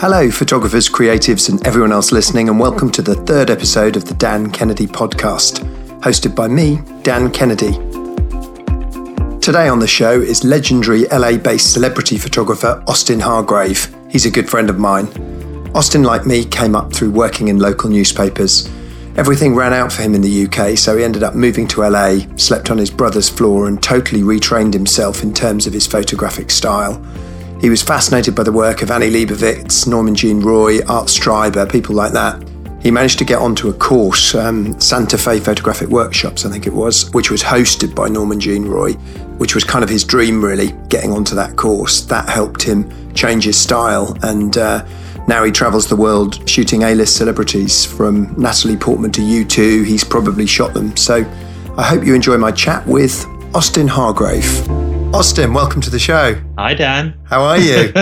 Hello, photographers, creatives, and everyone else listening, and welcome to the third episode of the Dan Kennedy podcast, hosted by me, Dan Kennedy. Today on the show is legendary LA based celebrity photographer Austin Hargrave. He's a good friend of mine. Austin, like me, came up through working in local newspapers. Everything ran out for him in the UK, so he ended up moving to LA, slept on his brother's floor, and totally retrained himself in terms of his photographic style. He was fascinated by the work of Annie Leibovitz, Norman Jean Roy, Art Streiber, people like that. He managed to get onto a course, um, Santa Fe Photographic Workshops, I think it was, which was hosted by Norman Jean Roy, which was kind of his dream, really, getting onto that course. That helped him change his style, and uh, now he travels the world shooting A list celebrities from Natalie Portman to U2. He's probably shot them. So I hope you enjoy my chat with Austin Hargrave. Austin, welcome to the show. Hi, Dan. How are you?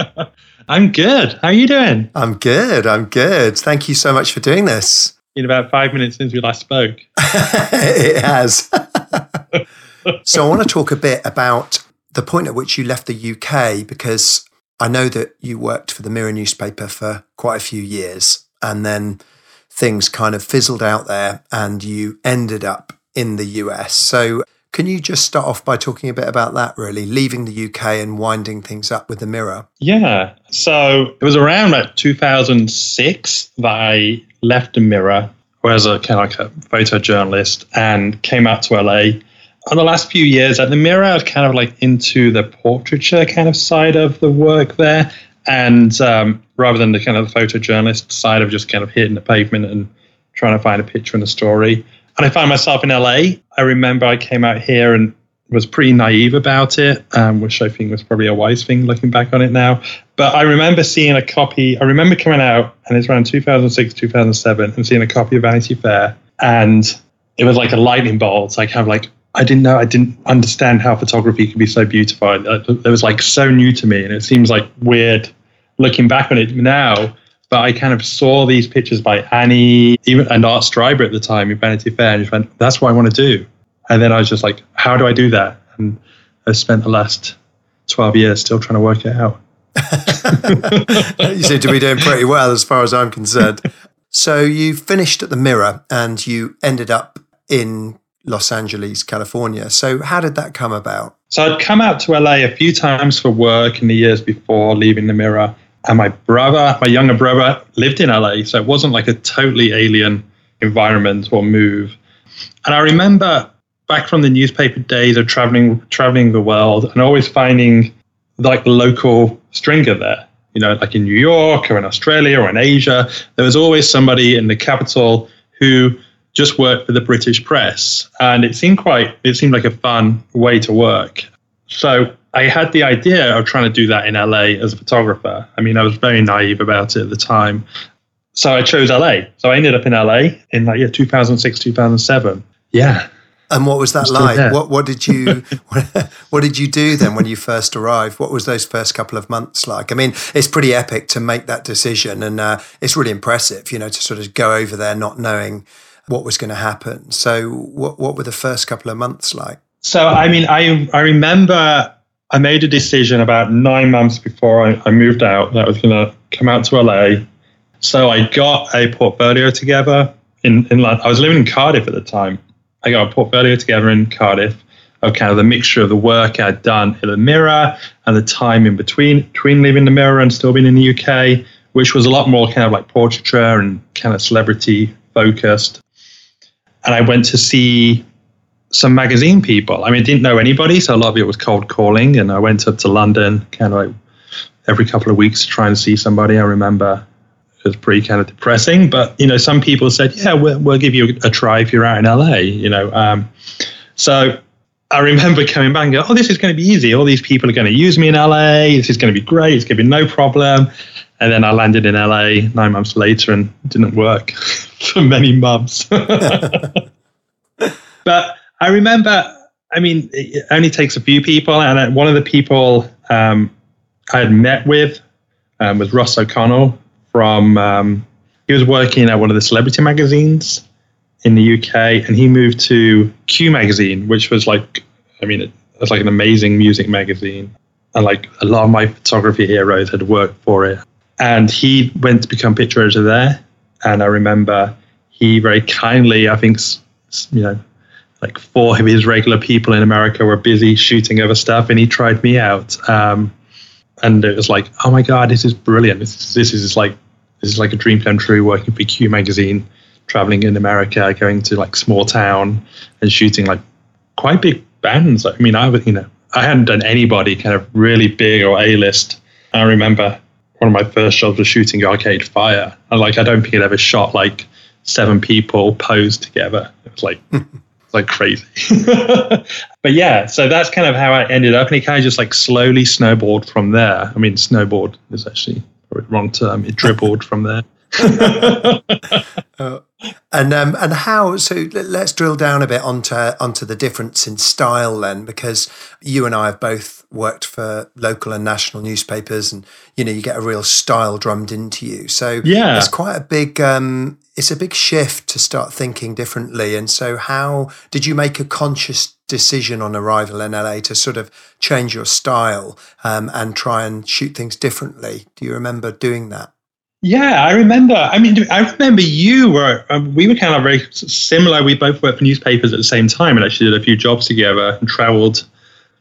I'm good. How are you doing? I'm good. I'm good. Thank you so much for doing this. In about five minutes since we last spoke. it has. so, I want to talk a bit about the point at which you left the UK because I know that you worked for the Mirror newspaper for quite a few years and then things kind of fizzled out there and you ended up in the US. So, can you just start off by talking a bit about that, really, leaving the UK and winding things up with the mirror? Yeah. So it was around like 2006 that I left the mirror as a kind of like a photojournalist and came out to LA. On the last few years at the mirror, I was kind of like into the portraiture kind of side of the work there. And um, rather than the kind of photojournalist side of just kind of hitting the pavement and trying to find a picture in a story, and I found myself in LA. I remember I came out here and was pretty naive about it, um, which I think was probably a wise thing looking back on it now. But I remember seeing a copy, I remember coming out, and it's around 2006, 2007, and seeing a copy of Vanity Fair. And it was like a lightning bolt. I kind of like, I didn't know, I didn't understand how photography could be so beautiful. It was like so new to me. And it seems like weird looking back on it now but I kind of saw these pictures by Annie, even and Art Streiber at the time in Vanity Fair, and just went, "That's what I want to do." And then I was just like, "How do I do that?" And I spent the last twelve years still trying to work it out. you seem to be doing pretty well, as far as I'm concerned. So you finished at the Mirror, and you ended up in Los Angeles, California. So how did that come about? So I'd come out to LA a few times for work in the years before leaving the Mirror and my brother, my younger brother, lived in LA, so it wasn't like a totally alien environment or move. And I remember back from the newspaper days of traveling traveling the world and always finding like the local stringer there. You know, like in New York or in Australia or in Asia, there was always somebody in the capital who just worked for the British press, and it seemed quite it seemed like a fun way to work. So I had the idea of trying to do that in LA as a photographer. I mean, I was very naive about it at the time. So I chose LA. So I ended up in LA in like yeah, 2006, 2007. Yeah. And what was that like? What what did you what did you do then when you first arrived? What was those first couple of months like? I mean, it's pretty epic to make that decision, and uh, it's really impressive, you know, to sort of go over there not knowing what was going to happen. So, what what were the first couple of months like? So, I mean, I I remember I made a decision about nine months before I, I moved out that I was going to come out to LA. So I got a portfolio together in, in. I was living in Cardiff at the time. I got a portfolio together in Cardiff of kind of the mixture of the work I'd done in the mirror and the time in between between leaving the mirror and still being in the UK, which was a lot more kind of like portraiture and kind of celebrity focused. And I went to see some magazine people. I mean, I didn't know anybody, so a lot of it was cold calling. And I went up to London kind of like every couple of weeks to try and see somebody. I remember it was pretty kind of depressing, but you know, some people said, "Yeah, we'll, we'll give you a try if you're out in LA." You know, um, so I remember coming back and go, "Oh, this is going to be easy. All these people are going to use me in LA. This is going to be great. It's going to be no problem." And then I landed in LA nine months later and didn't work for many months. but I remember, I mean, it only takes a few people. And one of the people um, I had met with um, was Ross O'Connell from, um, he was working at one of the celebrity magazines in the UK. And he moved to Q Magazine, which was like, I mean, it was like an amazing music magazine. And like a lot of my photography heroes had worked for it. and he went to become picture editor there. And I remember he very kindly, I think, you know, like four of his regular people in America were busy shooting other stuff, and he tried me out. Um, and it was like, oh my god, this is brilliant. This is, this is like this is like a dream come true. Working for Q magazine, traveling in America, going to like small town, and shooting like quite big bands. I mean, I was you know I hadn't done anybody kind of really big or A list. I remember one of my first jobs was shooting Arcade Fire. And like I don't think it ever shot like seven people posed together. It was like like crazy. but yeah, so that's kind of how I ended up, and it kind of just like slowly snowballed from there. I mean, snowboard is actually the wrong term. It dribbled from there. uh, and um, and how? So let's drill down a bit onto onto the difference in style then, because you and I have both worked for local and national newspapers, and you know you get a real style drummed into you. So yeah, it's quite a big um, it's a big shift to start thinking differently. And so, how did you make a conscious decision on arrival in LA to sort of change your style um, and try and shoot things differently? Do you remember doing that? Yeah, I remember. I mean, I remember you were. Um, we were kind of very similar. We both worked for newspapers at the same time, and actually did a few jobs together and travelled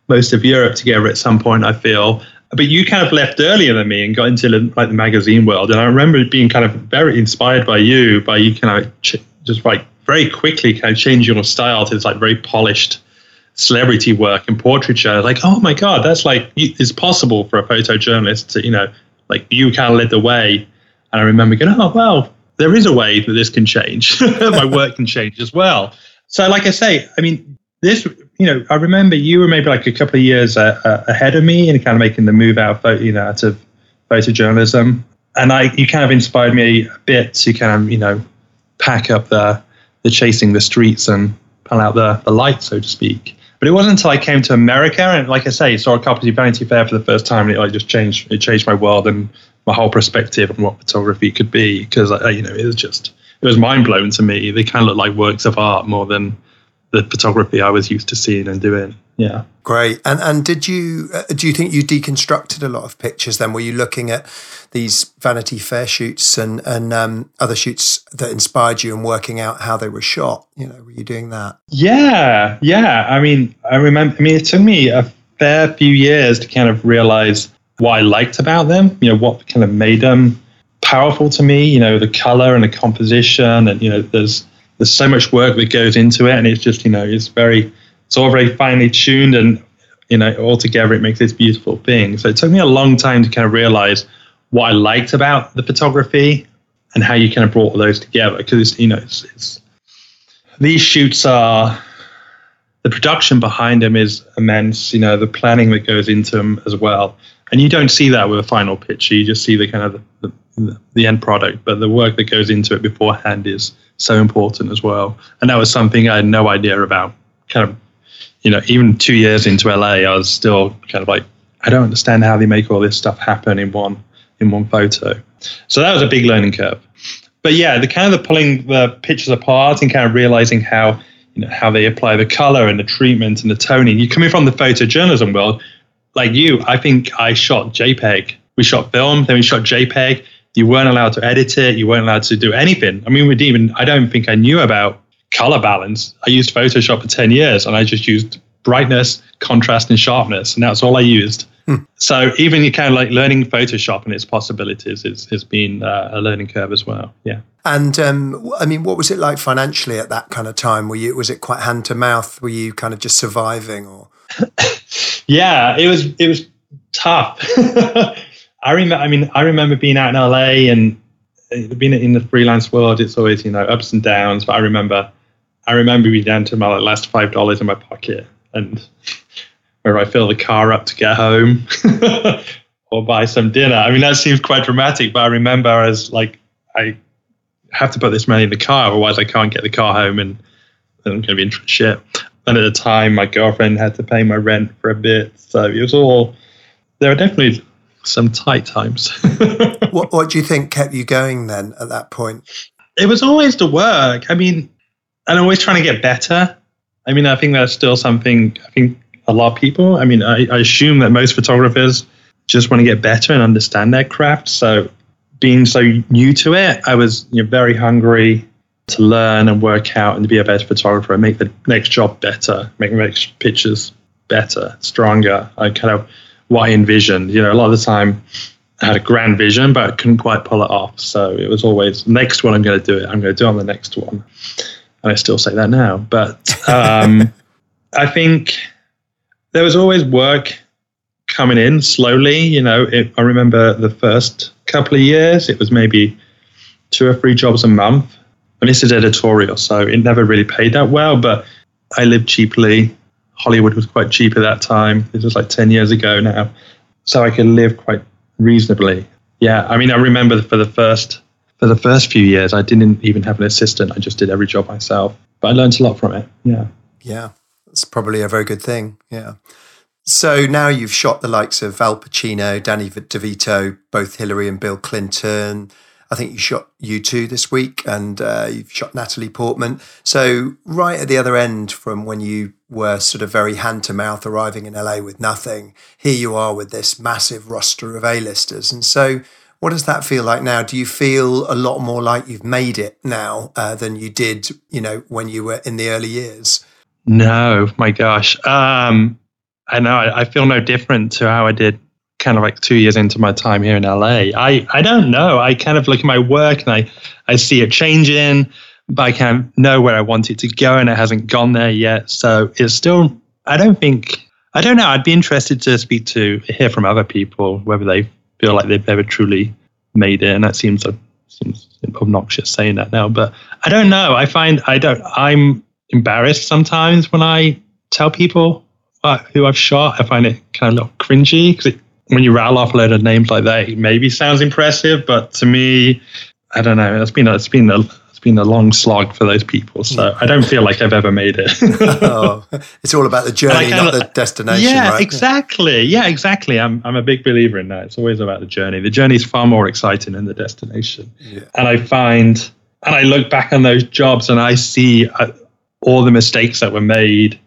most of Europe together at some point. I feel, but you kind of left earlier than me and got into like the magazine world. And I remember being kind of very inspired by you, by you kind of ch- just like very quickly kind of change your style to this like very polished celebrity work and portraiture. Like, oh my god, that's like it's possible for a photojournalist to you know like you kind of led the way and I remember going, oh, well, there is a way that this can change. My work can change as well. So, like I say, I mean, this, you know, I remember you were maybe like a couple of years uh, uh, ahead of me in kind of making the move out, of, you know, out of photojournalism. And I, you kind of inspired me a bit to kind of, you know, pack up the, the chasing the streets and pull out the, the light, so to speak. But it wasn't until I came to America and, like I say, saw a copy of Vanity Fair for the first time, and it like just changed. It changed my world and my whole perspective on what photography could be because you know it was just it was mind blowing to me. They kind of look like works of art more than the photography I was used to seeing and doing. Yeah. Great. And and did you uh, do you think you deconstructed a lot of pictures? Then were you looking at these Vanity Fair shoots and and um, other shoots that inspired you and working out how they were shot? You know, were you doing that? Yeah, yeah. I mean, I remember. I mean, it took me a fair few years to kind of realize what I liked about them, you know, what kind of made them powerful to me, you know, the color and the composition and, you know, there's, there's so much work that goes into it and it's just, you know, it's very, it's all very finely tuned and, you know, all together it makes this beautiful thing. So it took me a long time to kind of realize what I liked about the photography and how you kind of brought all those together because, you know, it's, it's these shoots are, the production behind them is immense, you know, the planning that goes into them as well and you don't see that with a final picture. You just see the kind of the, the, the, end product, but the work that goes into it beforehand is so important as well. And that was something I had no idea about. Kind of, you know, even two years into LA, I was still kind of like, I don't understand how they make all this stuff happen in one in one photo. So that was a big learning curve. But yeah, the kind of the pulling the pictures apart and kind of realizing how you know how they apply the color and the treatment and the toning. You're coming from the photojournalism world, like you, I think I shot JPEG. We shot film, then we shot JPEG. You weren't allowed to edit it. You weren't allowed to do anything. I mean, we didn't even. I don't think I knew about color balance. I used Photoshop for ten years, and I just used brightness, contrast, and sharpness, and that's all I used. Hmm. So even you kind of like learning Photoshop and its possibilities is has been uh, a learning curve as well. Yeah. And um, I mean, what was it like financially at that kind of time? Were you was it quite hand to mouth? Were you kind of just surviving, or? yeah, it was it was tough. I remember. I mean, I remember being out in LA and uh, being in the freelance world. It's always you know ups and downs. But I remember, I remember being down to my like, last five dollars in my pocket, and where I fill the car up to get home or buy some dinner. I mean, that seems quite dramatic, but I remember as like I have to put this money in the car, otherwise I can't get the car home, and then I'm going to be in shit. And at the time, my girlfriend had to pay my rent for a bit. So it was all, there were definitely some tight times. what, what do you think kept you going then at that point? It was always the work. I mean, and always trying to get better. I mean, I think that's still something, I think a lot of people, I mean, I, I assume that most photographers just want to get better and understand their craft. So being so new to it, I was you know, very hungry to learn and work out and to be a better photographer and make the next job better, make the next pictures better, stronger. I kind of what I envisioned. You know, a lot of the time I had a grand vision, but I couldn't quite pull it off. So it was always next one. I'm going to do it. I'm going to do it on the next one, and I still say that now. But um, I think there was always work coming in slowly. You know, it, I remember the first couple of years, it was maybe two or three jobs a month. And this is editorial, so it never really paid that well, but I lived cheaply. Hollywood was quite cheap at that time. This was like 10 years ago now. So I could live quite reasonably. Yeah, I mean, I remember for the first for the first few years, I didn't even have an assistant. I just did every job myself. But I learned a lot from it. Yeah. Yeah, that's probably a very good thing. Yeah. So now you've shot the likes of Al Pacino, Danny DeVito, both Hillary and Bill Clinton. I think you shot U2 this week and uh, you've shot Natalie Portman. So, right at the other end from when you were sort of very hand to mouth arriving in LA with nothing, here you are with this massive roster of A-listers. And so, what does that feel like now? Do you feel a lot more like you've made it now uh, than you did, you know, when you were in the early years? No, my gosh. Um, I know I, I feel no different to how I did kind of like two years into my time here in LA. I, I don't know. I kind of look at my work and I, I see it changing, but I kind of know where I want it to go and it hasn't gone there yet. So it's still, I don't think, I don't know. I'd be interested to speak to, hear from other people, whether they feel like they've ever truly made it. And that seems, a, seems obnoxious saying that now, but I don't know. I find I don't, I'm embarrassed sometimes when I tell people uh, who I've shot. I find it kind of a little cringy because when you rattle off a load of names like that, it maybe sounds impressive, but to me, I don't know. It's been a, it's been a it's been a long slog for those people. So I don't feel like I've ever made it. oh, it's all about the journey, not the destination. Yeah, right? exactly. Yeah, exactly. I'm I'm a big believer in that. It's always about the journey. The journey is far more exciting than the destination. Yeah. And I find, and I look back on those jobs and I see uh, all the mistakes that were made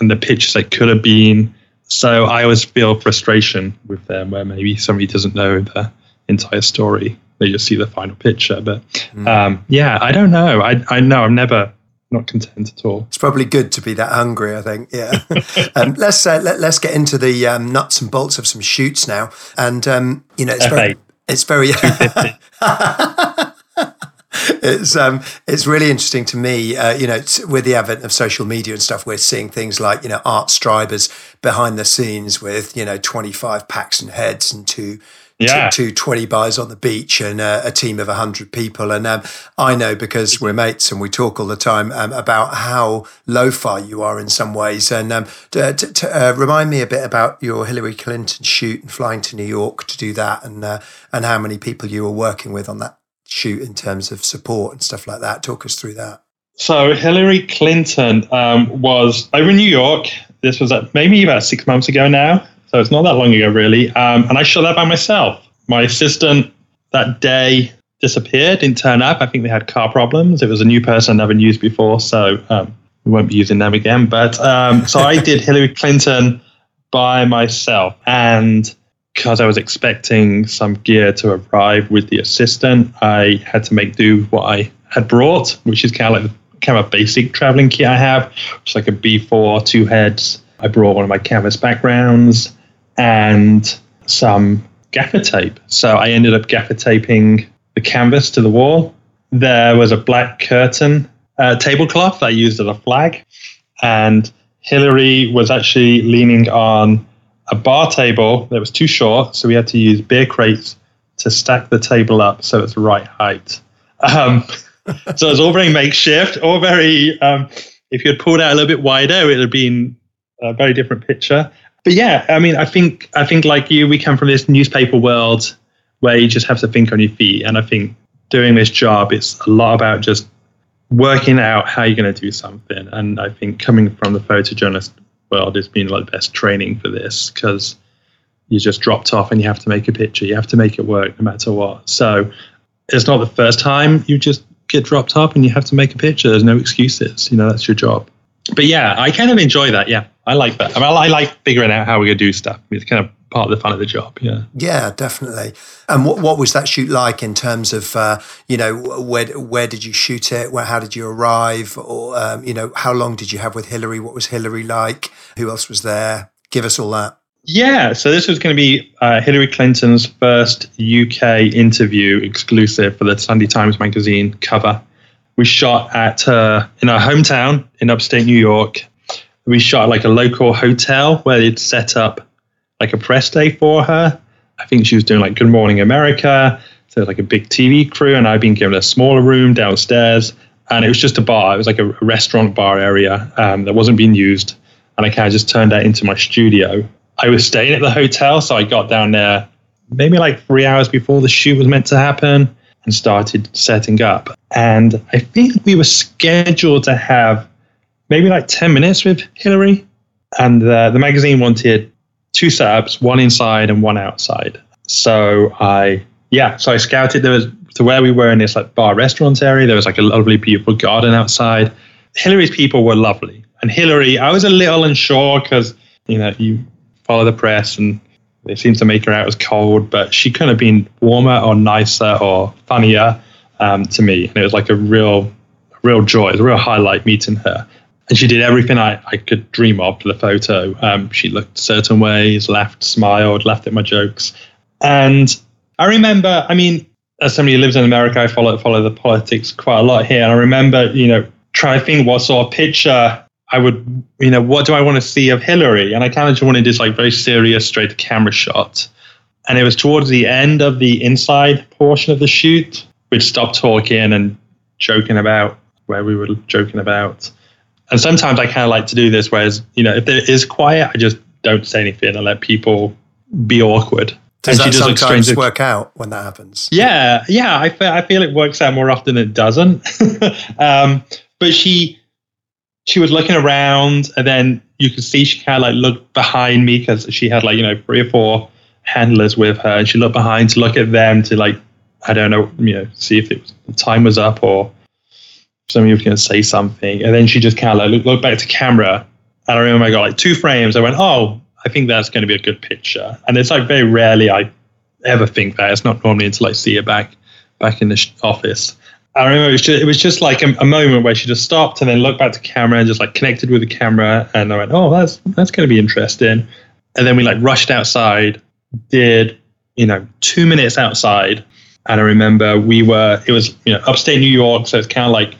and the pitches that could have been so I always feel frustration with them where maybe somebody doesn't know the entire story. They just see the final picture. But mm. um, yeah, I don't know. I, I know I'm never not content at all. It's probably good to be that hungry. I think. Yeah. um, let's uh, let, us get into the um, nuts and bolts of some shoots now. And um, you know, it's very, it's very. it's um, it's really interesting to me. Uh, you know, with the advent of social media and stuff, we're seeing things like you know Art Streiber's behind the scenes with you know twenty five Paxton heads and two. Yeah. Two, two 20 buys on the beach and uh, a team of 100 people. And um, I know because we're mates and we talk all the time um, about how lo fi you are in some ways. And um, to, to uh, remind me a bit about your Hillary Clinton shoot and flying to New York to do that and, uh, and how many people you were working with on that shoot in terms of support and stuff like that? Talk us through that. So Hillary Clinton um, was over in New York. This was maybe about six months ago now, so it's not that long ago really. Um, and I shot that by myself. My assistant that day disappeared, didn't turn up. I think they had car problems. It was a new person I never used before, so um, we won't be using them again. But um, so I did Hillary Clinton by myself, and because I was expecting some gear to arrive with the assistant, I had to make do with what I had brought, which is kind of like kind of a basic traveling kit I have, which is like a B4, two heads. I brought one of my canvas backgrounds and some gaffer tape. So I ended up gaffer taping the canvas to the wall. There was a black curtain uh, tablecloth I used as a flag, and Hillary was actually leaning on a bar table that was too short, so we had to use beer crates to stack the table up so it's the right height. Um, so it was all very makeshift, all very. Um, if you had pulled out a little bit wider, it would have been a very different picture. But yeah, I mean, I think I think like you, we come from this newspaper world where you just have to think on your feet, and I think doing this job, it's a lot about just working out how you're going to do something. And I think coming from the photojournalist world has been like the best training for this because you just dropped off and you have to make a picture. You have to make it work no matter what. So it's not the first time you just get dropped off and you have to make a picture. There's no excuses. You know, that's your job. But yeah, I kind of enjoy that. Yeah, I like that. I, mean, I like figuring out how we're going to do stuff. It's kind of part of the fun of the job. Yeah. Yeah, definitely. And what what was that shoot like in terms of uh, you know where where did you shoot it? Where how did you arrive? Or um, you know how long did you have with Hillary? What was Hillary like? Who else was there? Give us all that. Yeah, so this was going to be uh, Hillary Clinton's first UK interview exclusive for the Sunday Times Magazine cover. We shot at her in our hometown in upstate New York. We shot like a local hotel where they'd set up like a press day for her. I think she was doing like Good Morning America. So like a big TV crew, and I'd been given a smaller room downstairs, and it was just a bar. It was like a restaurant bar area um, that wasn't being used, and I kind of just turned that into my studio. I was staying at the hotel, so I got down there maybe like three hours before the shoot was meant to happen and started setting up. And I think we were scheduled to have maybe like 10 minutes with Hillary. And uh, the magazine wanted two setups, one inside and one outside. So I, yeah, so I scouted there was to where we were in this like bar restaurant area. There was like a lovely, beautiful garden outside. Hillary's people were lovely. And Hillary, I was a little unsure because, you know, you follow the press and they seem to make her out as cold, but she could have been warmer or nicer or funnier um, to me. And it was like a real, real joy. It was a real highlight meeting her. And she did everything I, I could dream of for the photo. Um, she looked certain ways, laughed, smiled, laughed at my jokes. And I remember, I mean, as somebody who lives in America, I follow follow the politics quite a lot here. And I remember, you know, trying to think what sort of picture I would, you know, what do I want to see of Hillary? And I kind of just wanted this like very serious, straight to camera shot. And it was towards the end of the inside portion of the shoot, we'd stop talking and joking about where we were joking about. And sometimes I kind of like to do this, whereas, you know, if there is quiet, I just don't say anything and let people be awkward. Does and that sometimes work out when that happens? Yeah, yeah. I feel, I feel it works out more often than it doesn't. um, but she she was looking around, and then you could see she kind of like looked behind me because she had like you know three or four handlers with her, and she looked behind to look at them to like I don't know, you know, see if it was, the time was up or somebody was going to say something, and then she just kind of like looked, looked back to camera, and I remember I got like two frames. I went, oh, I think that's going to be a good picture, and it's like very rarely I ever think that. It's not normally until I see it back back in the office. I remember it was just, it was just like a, a, moment where she just stopped and then looked back to camera and just like connected with the camera. And I went, oh, that's that's going to be interesting. And then we like rushed outside, did you know two minutes outside, and I remember we were it was you know upstate New York, so it's kind of like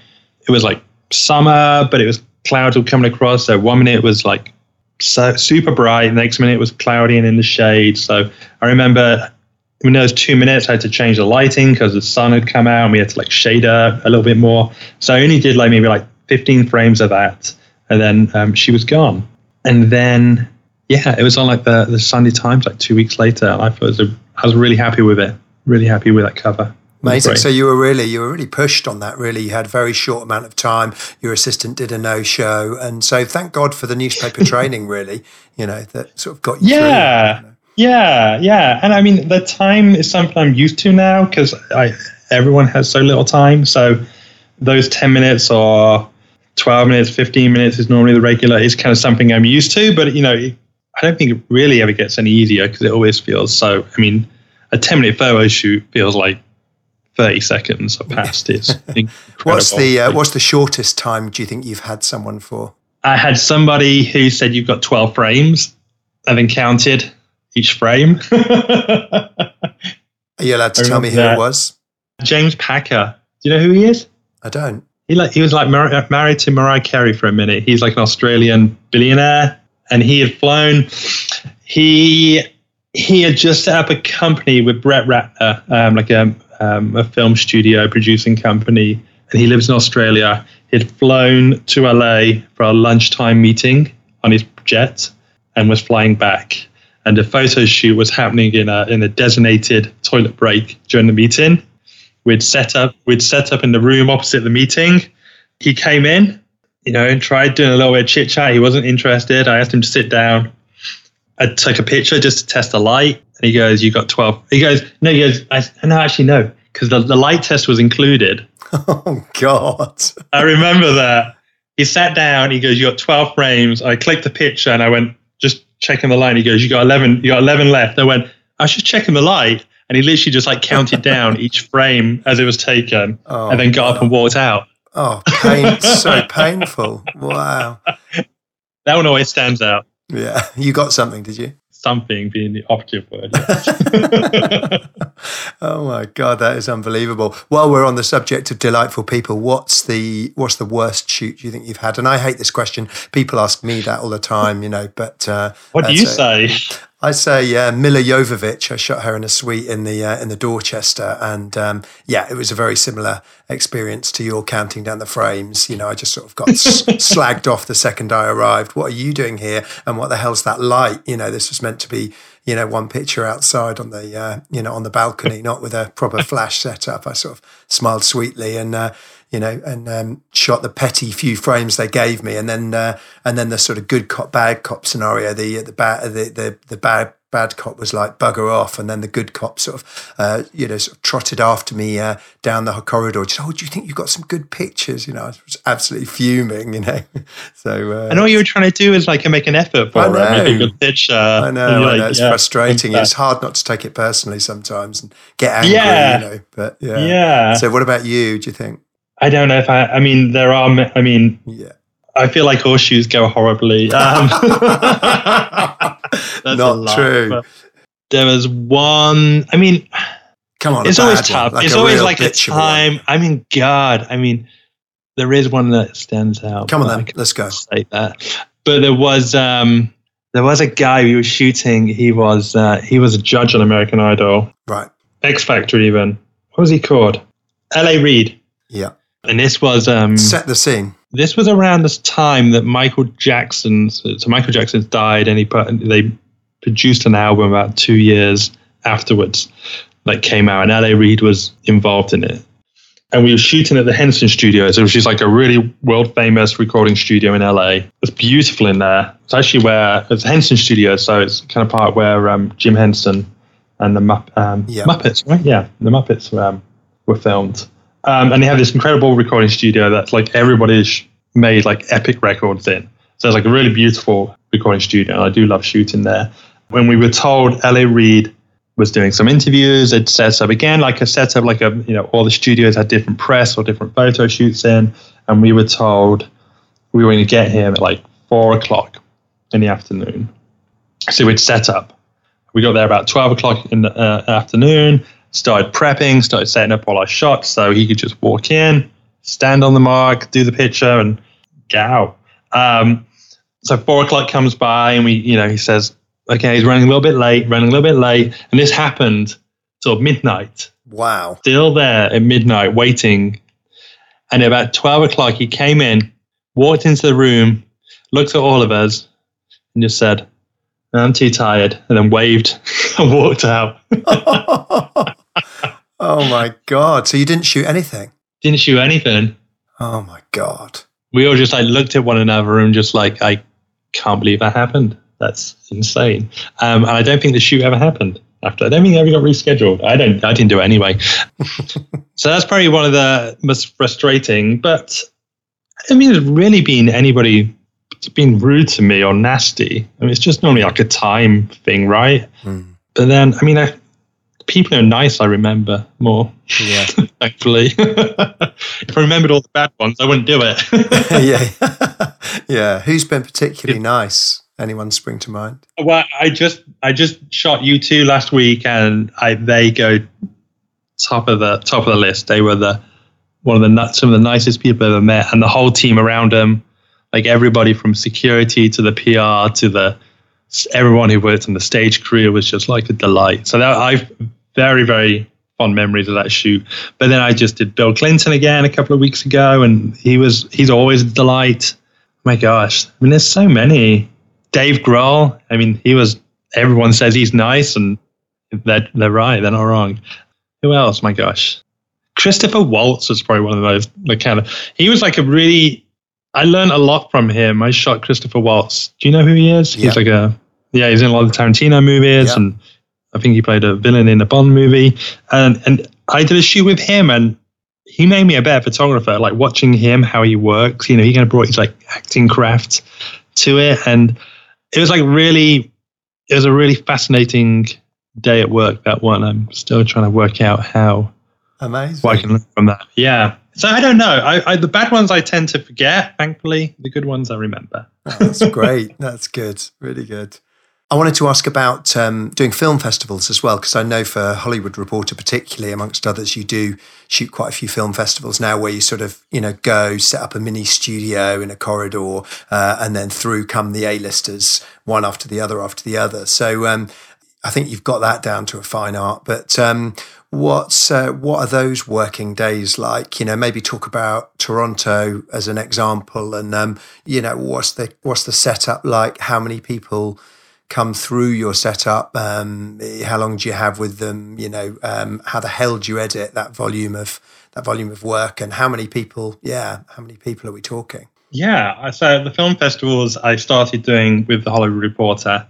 it was like summer, but it was clouds were coming across. So one minute it was like so super bright, next minute was cloudy and in the shade. So I remember in those two minutes, I had to change the lighting because the sun had come out and we had to like shade her a little bit more. So I only did like maybe like 15 frames of that. And then um, she was gone. And then, yeah, it was on like the, the Sunday Times like two weeks later. I, was, a, I was really happy with it. Really happy with that cover. Amazing. So you were really you were really pushed on that. Really, you had a very short amount of time. Your assistant did a no show, and so thank God for the newspaper training. Really, you know that sort of got you. Yeah, through, you know. Yeah, yeah, and I mean the time is something I'm used to now because I everyone has so little time. So those ten minutes or twelve minutes, fifteen minutes is normally the regular. Is kind of something I'm used to, but you know, I don't think it really ever gets any easier because it always feels so. I mean, a ten minute photo shoot feels like 30 seconds are past it. what's the uh, what's the shortest time do you think you've had someone for? I had somebody who said you've got 12 frames I've counted each frame. Are you allowed to tell me who that. it was? James Packer. Do you know who he is? I don't. He like he was like mar- married to Mariah Carey for a minute. He's like an Australian billionaire, and he had flown. He he had just set up a company with Brett Ratner, um, like a um, a film studio producing company, and he lives in Australia. He'd flown to LA for a lunchtime meeting on his jet and was flying back and the photo shoot was happening in a in a designated toilet break during the meeting. We'd set up we'd set up in the room opposite the meeting. He came in, you know, and tried doing a little bit of chit chat. He wasn't interested. I asked him to sit down. I took a picture just to test the light, and he goes, "You got 12. He goes, "No." He goes, "I no, actually no, because the, the light test was included." Oh God! I remember that. he sat down. He goes, "You got 12 frames." I clicked the picture and I went, just checking the line. He goes, "You got 11. You got 11 left." I went, "I was just checking the light." And he literally just like counted down each frame as it was taken, Oh, and then got up and walked out. Oh, pain, so painful. Wow. That one always stands out. Yeah. You got something, did you? Something being the operative word. oh my god, that is unbelievable. While we're on the subject of delightful people, what's the what's the worst shoot you think you've had? And I hate this question. People ask me that all the time, you know. But uh, what do you a- say? I say uh, Milla Jovovich. I shot her in a suite in the uh, in the Dorchester, and um, yeah, it was a very similar experience to your counting down the frames. You know, I just sort of got s- slagged off the second I arrived. What are you doing here? And what the hell's that light? You know, this was meant to be you know one picture outside on the uh, you know on the balcony, not with a proper flash setup. I sort of smiled sweetly and. Uh, you know, and um, shot the petty few frames they gave me, and then uh, and then the sort of good cop bad cop scenario. The the bad the, the the bad bad cop was like bugger off, and then the good cop sort of uh, you know sort of trotted after me uh, down the corridor. Just oh, do you think you've got some good pictures? You know, I was absolutely fuming. You know, so uh, know what you were trying to do is like make an effort for I it, make know. a good picture. I know, I like, know. It's yeah, frustrating. It's hard not to take it personally sometimes and get angry. Yeah. You know, but yeah. Yeah. So, what about you? Do you think? I don't know if I. I mean, there are. I mean, Yeah. I feel like horseshoes go horribly. Um, that's a Not lot, true. There was one. I mean, Come on. it's always one, tough. like it's a always like a bitchy one. time. I mean, God. I mean, there is one that stands out. Come on then, let's go. Say that. But there was. um there was a guy we were shooting. He was uh, he was a judge on American Idol, Right. X Factor, even. What was he called? L.A. Reid. Yeah. And this was um, Set the scene. this was around this time that Michael Jackson, so Michael Jackson died, and he they produced an album about two years afterwards that came out, and L.A. Reid was involved in it. And we were shooting at the Henson Studios, which is like a really world famous recording studio in LA. It's beautiful in there. It's actually where it's Henson Studios, so it's kind of part where um, Jim Henson and the Mupp- um, Yeah. Muppets, right? Yeah, the Muppets um, were filmed. Um, and they have this incredible recording studio that's like everybody's made like epic records in. So it's like a really beautiful recording studio. And I do love shooting there. When we were told LA Reid was doing some interviews, it sets up again like a setup, like a you know, all the studios had different press or different photo shoots in, and we were told we were going to get him at like four o'clock in the afternoon. So we'd set up. We got there about twelve o'clock in the uh, afternoon. Started prepping, started setting up all our shots, so he could just walk in, stand on the mark, do the picture, and go. out. Um, so four o'clock comes by, and we, you know, he says, "Okay, he's running a little bit late, running a little bit late," and this happened till midnight. Wow. Still there at midnight, waiting. And at about twelve o'clock, he came in, walked into the room, looked at all of us, and just said, "I'm too tired," and then waved and walked out. oh my god! So you didn't shoot anything? Didn't shoot anything. Oh my god! We all just like looked at one another and just like, I can't believe that happened. That's insane. Um, and I don't think the shoot ever happened after. I don't think it ever got rescheduled. I don't. I didn't do it anyway. so that's probably one of the most frustrating. But I mean, it's really been anybody being rude to me or nasty. I mean, it's just normally like a time thing, right? Hmm. But then, I mean, I, people are nice, I remember more. Yeah. Thankfully, if I remembered all the bad ones, I wouldn't do it. yeah. yeah. Who's been particularly nice? Anyone spring to mind? Well, I just I just shot U2 last week, and I they go top of the top of the list. They were the one of the some of the nicest people I've ever met, and the whole team around them, like everybody from security to the PR to the everyone who worked on the stage crew was just like a delight. So that I've very very fond memories of that shoot. But then I just did Bill Clinton again a couple of weeks ago, and he was he's always a delight. Oh my gosh, I mean, there's so many. Dave Grohl, I mean, he was. Everyone says he's nice, and they're they're right. They're not wrong. Who else? My gosh, Christopher Waltz was probably one of those. Like kind of, he was like a really. I learned a lot from him. I shot Christopher Waltz. Do you know who he is? He's like a yeah. He's in a lot of the Tarantino movies, and I think he played a villain in a Bond movie. And and I did a shoot with him, and he made me a better photographer. Like watching him, how he works. You know, he kind of brought his like acting craft to it, and it was like really, it was a really fascinating day at work. That one, I'm still trying to work out how amazing what I can learn from that. Yeah. So I don't know. I, I the bad ones I tend to forget. Thankfully, the good ones I remember. oh, that's great. That's good. Really good. I wanted to ask about um, doing film festivals as well, because I know for Hollywood Reporter, particularly amongst others, you do shoot quite a few film festivals now where you sort of, you know, go set up a mini studio in a corridor uh, and then through come the A-listers, one after the other after the other. So um, I think you've got that down to a fine art. But um, what's uh, what are those working days like? You know, maybe talk about Toronto as an example, and um, you know, what's the what's the setup like? How many people? come through your setup? Um, how long do you have with them? You know, um, how the hell do you edit that volume of that volume of work, and how many people? Yeah, how many people are we talking? Yeah, so the film festivals I started doing with the Hollywood Reporter,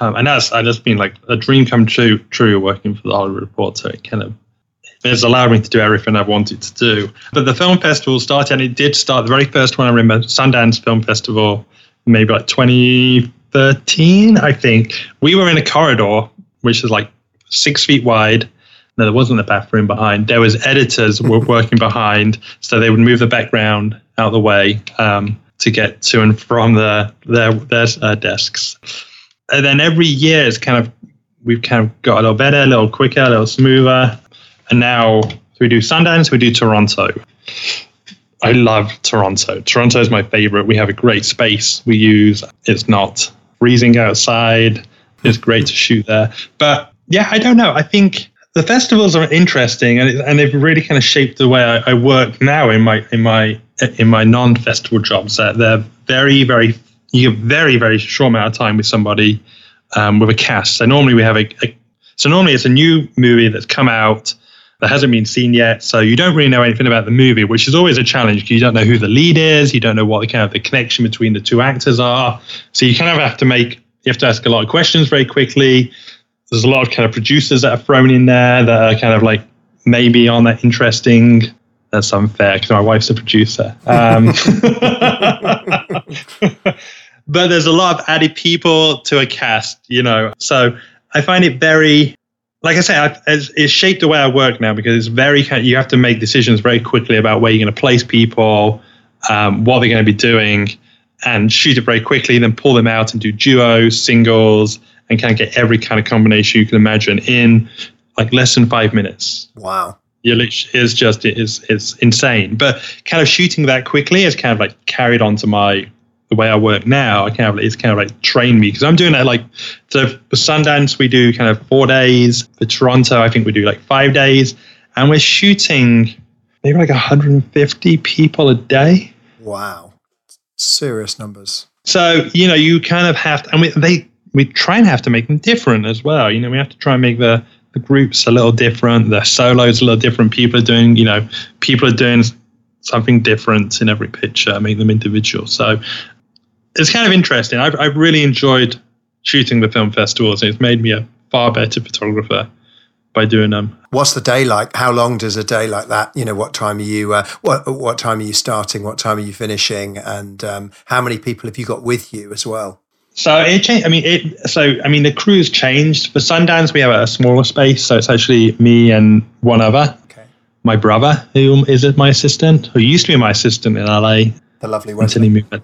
um, and that's I just been like a dream come true. True, working for the Hollywood Reporter, it kind of it's allowed me to do everything I've wanted to do. But the film festival started, and it did start. The very first one I remember, Sundance Film Festival, maybe like 2013, I think, we were in a corridor which is like six feet wide. No, there wasn't a bathroom behind. There was editors were working behind, so they would move the background out of the way um, to get to and from the, their their uh, desks. And then every year it's kind of we've kind of got a little better, a little quicker, a little smoother. And now we do Sundance, we do Toronto. I love Toronto. Toronto is my favorite. We have a great space we use. It's not freezing outside. It's great to shoot there. But yeah, I don't know. I think the festivals are interesting, and, and they've really kind of shaped the way I, I work now in my in my in my non-festival jobs. They're very very you have very very short amount of time with somebody um, with a cast. So normally we have a, a so normally it's a new movie that's come out that hasn't been seen yet. So you don't really know anything about the movie, which is always a challenge because you don't know who the lead is, you don't know what the kind of the connection between the two actors are. So you kind of have to make you have to ask a lot of questions very quickly. There's a lot of kind of producers that are thrown in there that are kind of like maybe on that interesting. That's unfair because my wife's a producer. Um, but there's a lot of added people to a cast, you know. So I find it very like I say, it's, it's, shaped the way I work now because it's very you have to make decisions very quickly about where you're going to place people, um, what they're going to be doing, and shoot it very quickly. Then pull them out and do duos, singles, and kind of get every kind of combination you can imagine in like less than five minutes. Wow. It's just it is it's insane. But kind of shooting that quickly is kind of like carried on to my the way I work now, I kind of it's kind of like train me because I'm doing that like so for Sundance we do kind of four days. For Toronto, I think we do like five days, and we're shooting maybe like 150 people a day. Wow, serious numbers. So you know you kind of have to, and we they we try and have to make them different as well. You know we have to try and make the the groups a little different, the solos a little different. People are doing you know people are doing something different in every picture, make them individual. So it's kind of interesting. I've, I've really enjoyed shooting the film festivals. and It's made me a far better photographer by doing them. What's the day like? How long does a day like that? You know, what time are you? Uh, what what time are you starting? What time are you finishing? And um, how many people have you got with you as well? So it changed. I mean, it. So I mean, the crew's changed. For Sundance, we have a smaller space, so it's actually me and one other. Okay. My brother, who is my assistant, who used to be my assistant in LA. The lovely Wesley. Until he moved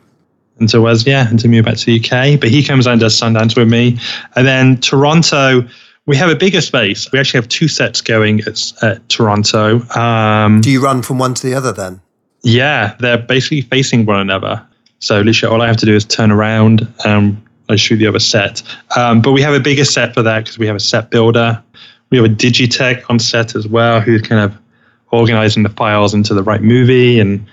and so was yeah, and to move back to the UK. But he comes down and does Sundance with me, and then Toronto. We have a bigger space. We actually have two sets going at, at Toronto. Um, Do you run from one to the other then? Yeah, they're basically facing one another. So literally, all I have to do is turn around and I shoot the other set. Um, but we have a bigger set for that because we have a set builder. We have a Digitech on set as well, who's kind of organizing the files into the right movie and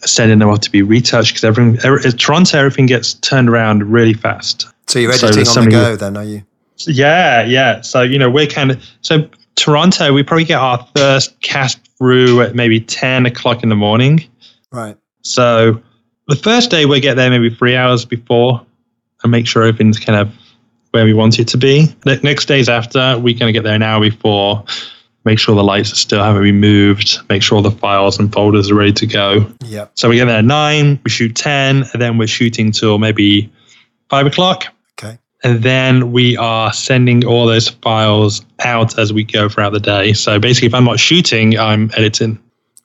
sending them off to be retouched because everything, every, Toronto, everything gets turned around really fast. So you're editing so on the go then, are you? Yeah, yeah. So, you know, we're kind of, so Toronto, we probably get our first cast through at maybe 10 o'clock in the morning. Right. So the first day we get there maybe three hours before and make sure everything's kind of where we want it to be. The next days after, we kind of get there an hour before make sure the lights are still haven't been moved, make sure the files and folders are ready to go. Yeah. So we get there at nine, we shoot 10, and then we're shooting till maybe five o'clock. Okay. And then we are sending all those files out as we go throughout the day. So basically, if I'm not shooting, I'm editing.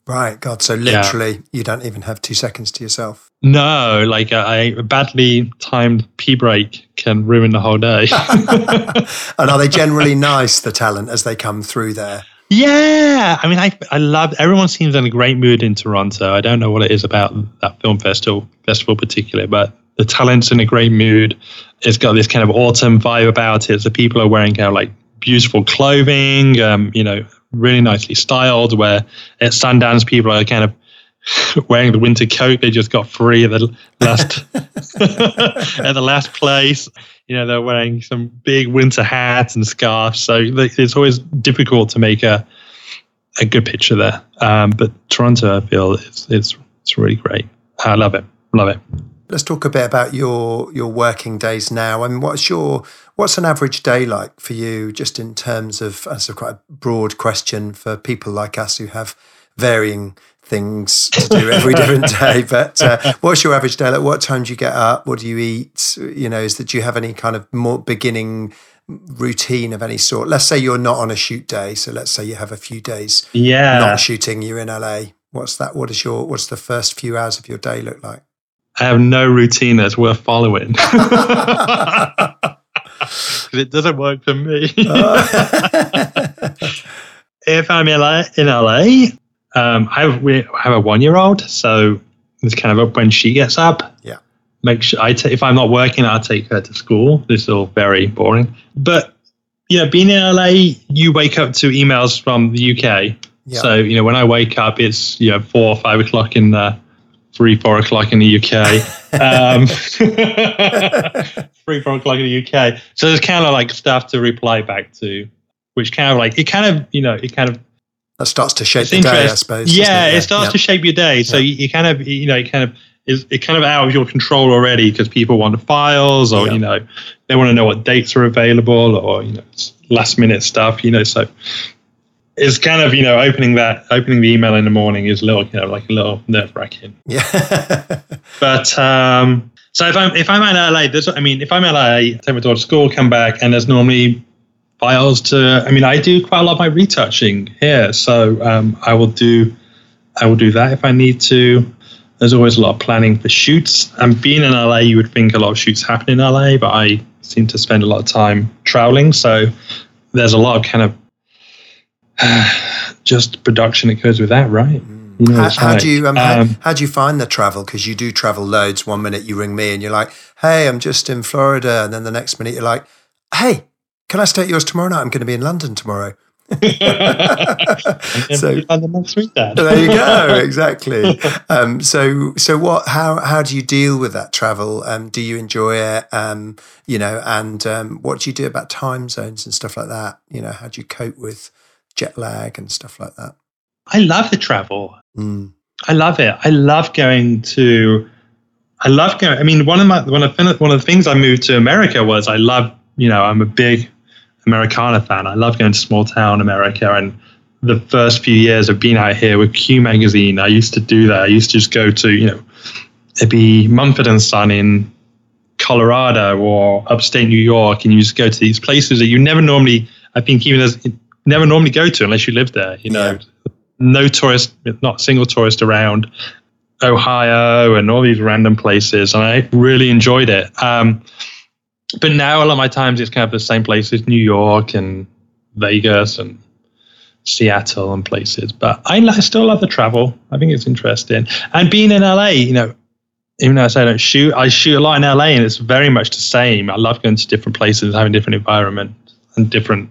Right. God. So literally, you don't even have two seconds to yourself. No, like uh, a, a badly timed pee break can ruin the whole day. And are they generally nice, the talent, as they come through there? Yeah, I mean, I I love. Everyone seems in a great mood in Toronto. I don't know what it is about that film festival, festival particularly, but the talent's in a great mood. It's got this kind of autumn vibe about it. So people are wearing kind of like beautiful clothing, um, you know, really nicely styled. Where at Sundance, people are kind of wearing the winter coat they just got free at the last at the last place. You know, they're wearing some big winter hats and scarves. So it's always difficult to make a a good picture there. Um, but Toronto, I feel it's it's it's really great. I love it. Love it. Let's talk a bit about your your working days now. I mean, what's your what's an average day like for you, just in terms of that's a quite a broad question for people like us who have varying things to do every different day. But uh, what's your average day like? What time do you get up? What do you eat? You know, is that do you have any kind of more beginning routine of any sort? Let's say you're not on a shoot day, so let's say you have a few days Yeah. not shooting. You're in LA. What's that? What is your what's the first few hours of your day look like? I have no routine that's worth following. it doesn't work for me. if I'm in LA, in LA um, I have, we have a one year old, so it's kind of up when she gets up. Yeah. Make sure I if I'm not working, I'll take her to school. This is all very boring. But you know, being in LA, you wake up to emails from the UK. Yeah. So you know, when I wake up, it's you know four or five o'clock in the three four o'clock in the UK. um, three four o'clock in the UK. So there's kind of like stuff to reply back to, which kind of like it kind of you know it kind of that starts to shape it's the day, I suppose. Yeah, it? it starts Yeah. to shape your day. So you, you kind of, you know, it kind of is it kind of out of your control already because people want files or Yeah. you know they want to know what dates are available or you know it's last minute stuff. You know, so it's kind of you know opening that opening the email in the morning is a little you know like a little nerve wracking. Yeah. But um, so if I'm if I'm in LA, there's I mean if I'm in LA, take my daughter to school, come back, and there's normally files to. I mean, I do quite a lot of my retouching here, so um, I will do I will do that if I need to. There's always a lot of planning for shoots. And being in LA, you would think a lot of shoots happen in LA, but I seem to spend a lot of time traveling, so there's a lot of kind of just production that goes with that, right? You know, how, how like, do you um, how, um, how do you find the travel? Because you do travel loads. One minute you ring me and you're like, "Hey, I'm just in Florida," and then the next minute you're like, "Hey, can I stay at yours tomorrow night? I'm going to be in London tomorrow." So- so the next week, Dad. there you go exactly um, so so what how how do you deal with that travel um, do you enjoy it um, you know and um, what do you do about time zones and stuff like that you know how do you cope with jet lag and stuff like that I love the travel. mm. I love it. I love going to. I love going. I mean, one of my one of one of the things I moved to America was I love. You know, I'm a big Americana fan. I love going to small town America. And the first few years of being out here with Q magazine, I used to do that. I used to just go to you know, it'd be Mumford and Son in Colorado or upstate New York, and you just go to these places that you never normally. I think even as never normally go to unless you live there. You know, Yeah. no tourist, not a single tourist around. Ohio and all these random places, and I really enjoyed it. Um, but now a lot of my times it's kind of the same places, New York and Vegas and Seattle and places. But I, I still love the travel. I think it's interesting. And being in LA, you know, even though I say I don't shoot, I shoot a lot in LA, and it's very much the same. I love going to different places, having different environments and different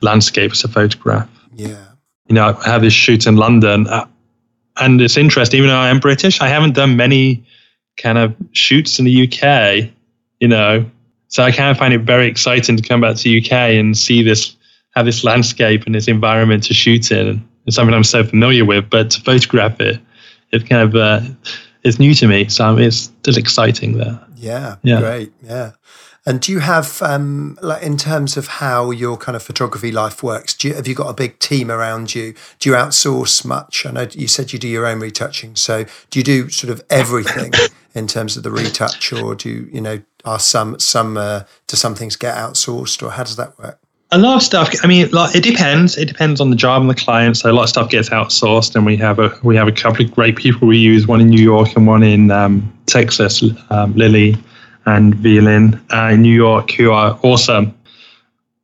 landscapes to photograph yeah you know, I have this shoot in London, uh, and it's interesting. Even though I am British, I haven't done many kind of shoots in the UK. You know, so I kind of find it very exciting to come back to UK and see this, have this landscape and this environment to shoot in. It's something I'm so familiar with, but to photograph it, it's kind of uh, it's new to me. So it's still exciting there. yeah Yeah. great yeah And do you have, um, like, in terms of how your kind of photography life works? Do you, have you got a big team around you? Do you outsource much? I know you said you do your own retouching, so do you do sort of everything in terms of the retouch, or do you, you know, are some some uh, do some things get outsourced, or how does that work? A lot of stuff. I mean, like, it depends. It depends on the job and the client. So a lot of stuff gets outsourced, and we have a we have a couple of great people we use. One in New York and one in um, Texas, um, Lily and Violin uh, in New York, who are awesome.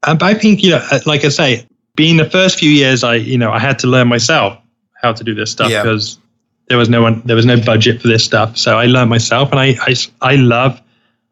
But I think, you know, uh, like I say, being the first few years, I, you know, I had to learn myself how to do this stuff Yeah. because there was no one, there was no budget for this stuff. So I learned myself, and I, I, I love,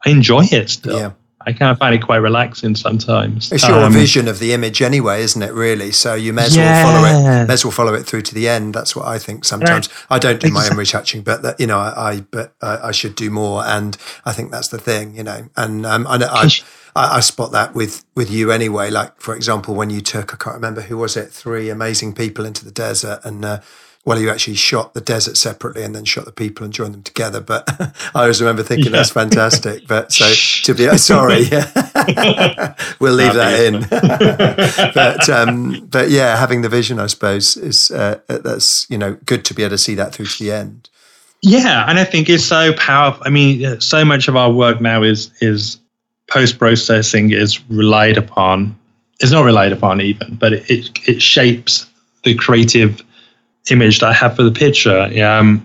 I enjoy it still. Yeah. I kind of find it quite relaxing sometimes. It's your Um, vision of the image anyway, isn't it? Really, so you may as well follow it. May as well follow it through to the end. That's what I think. Sometimes I don't do my own retouching, but that, you know, I, I but I, I should do more, and I think that's the thing, you know. And um, I, I, I I spot that with with you anyway. Like for example, when you took, I can't remember who was it, three amazing people into the desert, and uh, well, you actually shot the desert separately and then shot the people and joined them together. But I always remember thinking that's fantastic. But so to be sorry, we'll leave that in. but um, but yeah, having the vision, I suppose, is uh, that's you know good to be able to see that through to the end. Yeah, and I think it's so powerful. I mean, so much of our work now is is post processing is relied upon. It's not relied upon even, but it, it it shapes the creative image that I have for the picture. Um,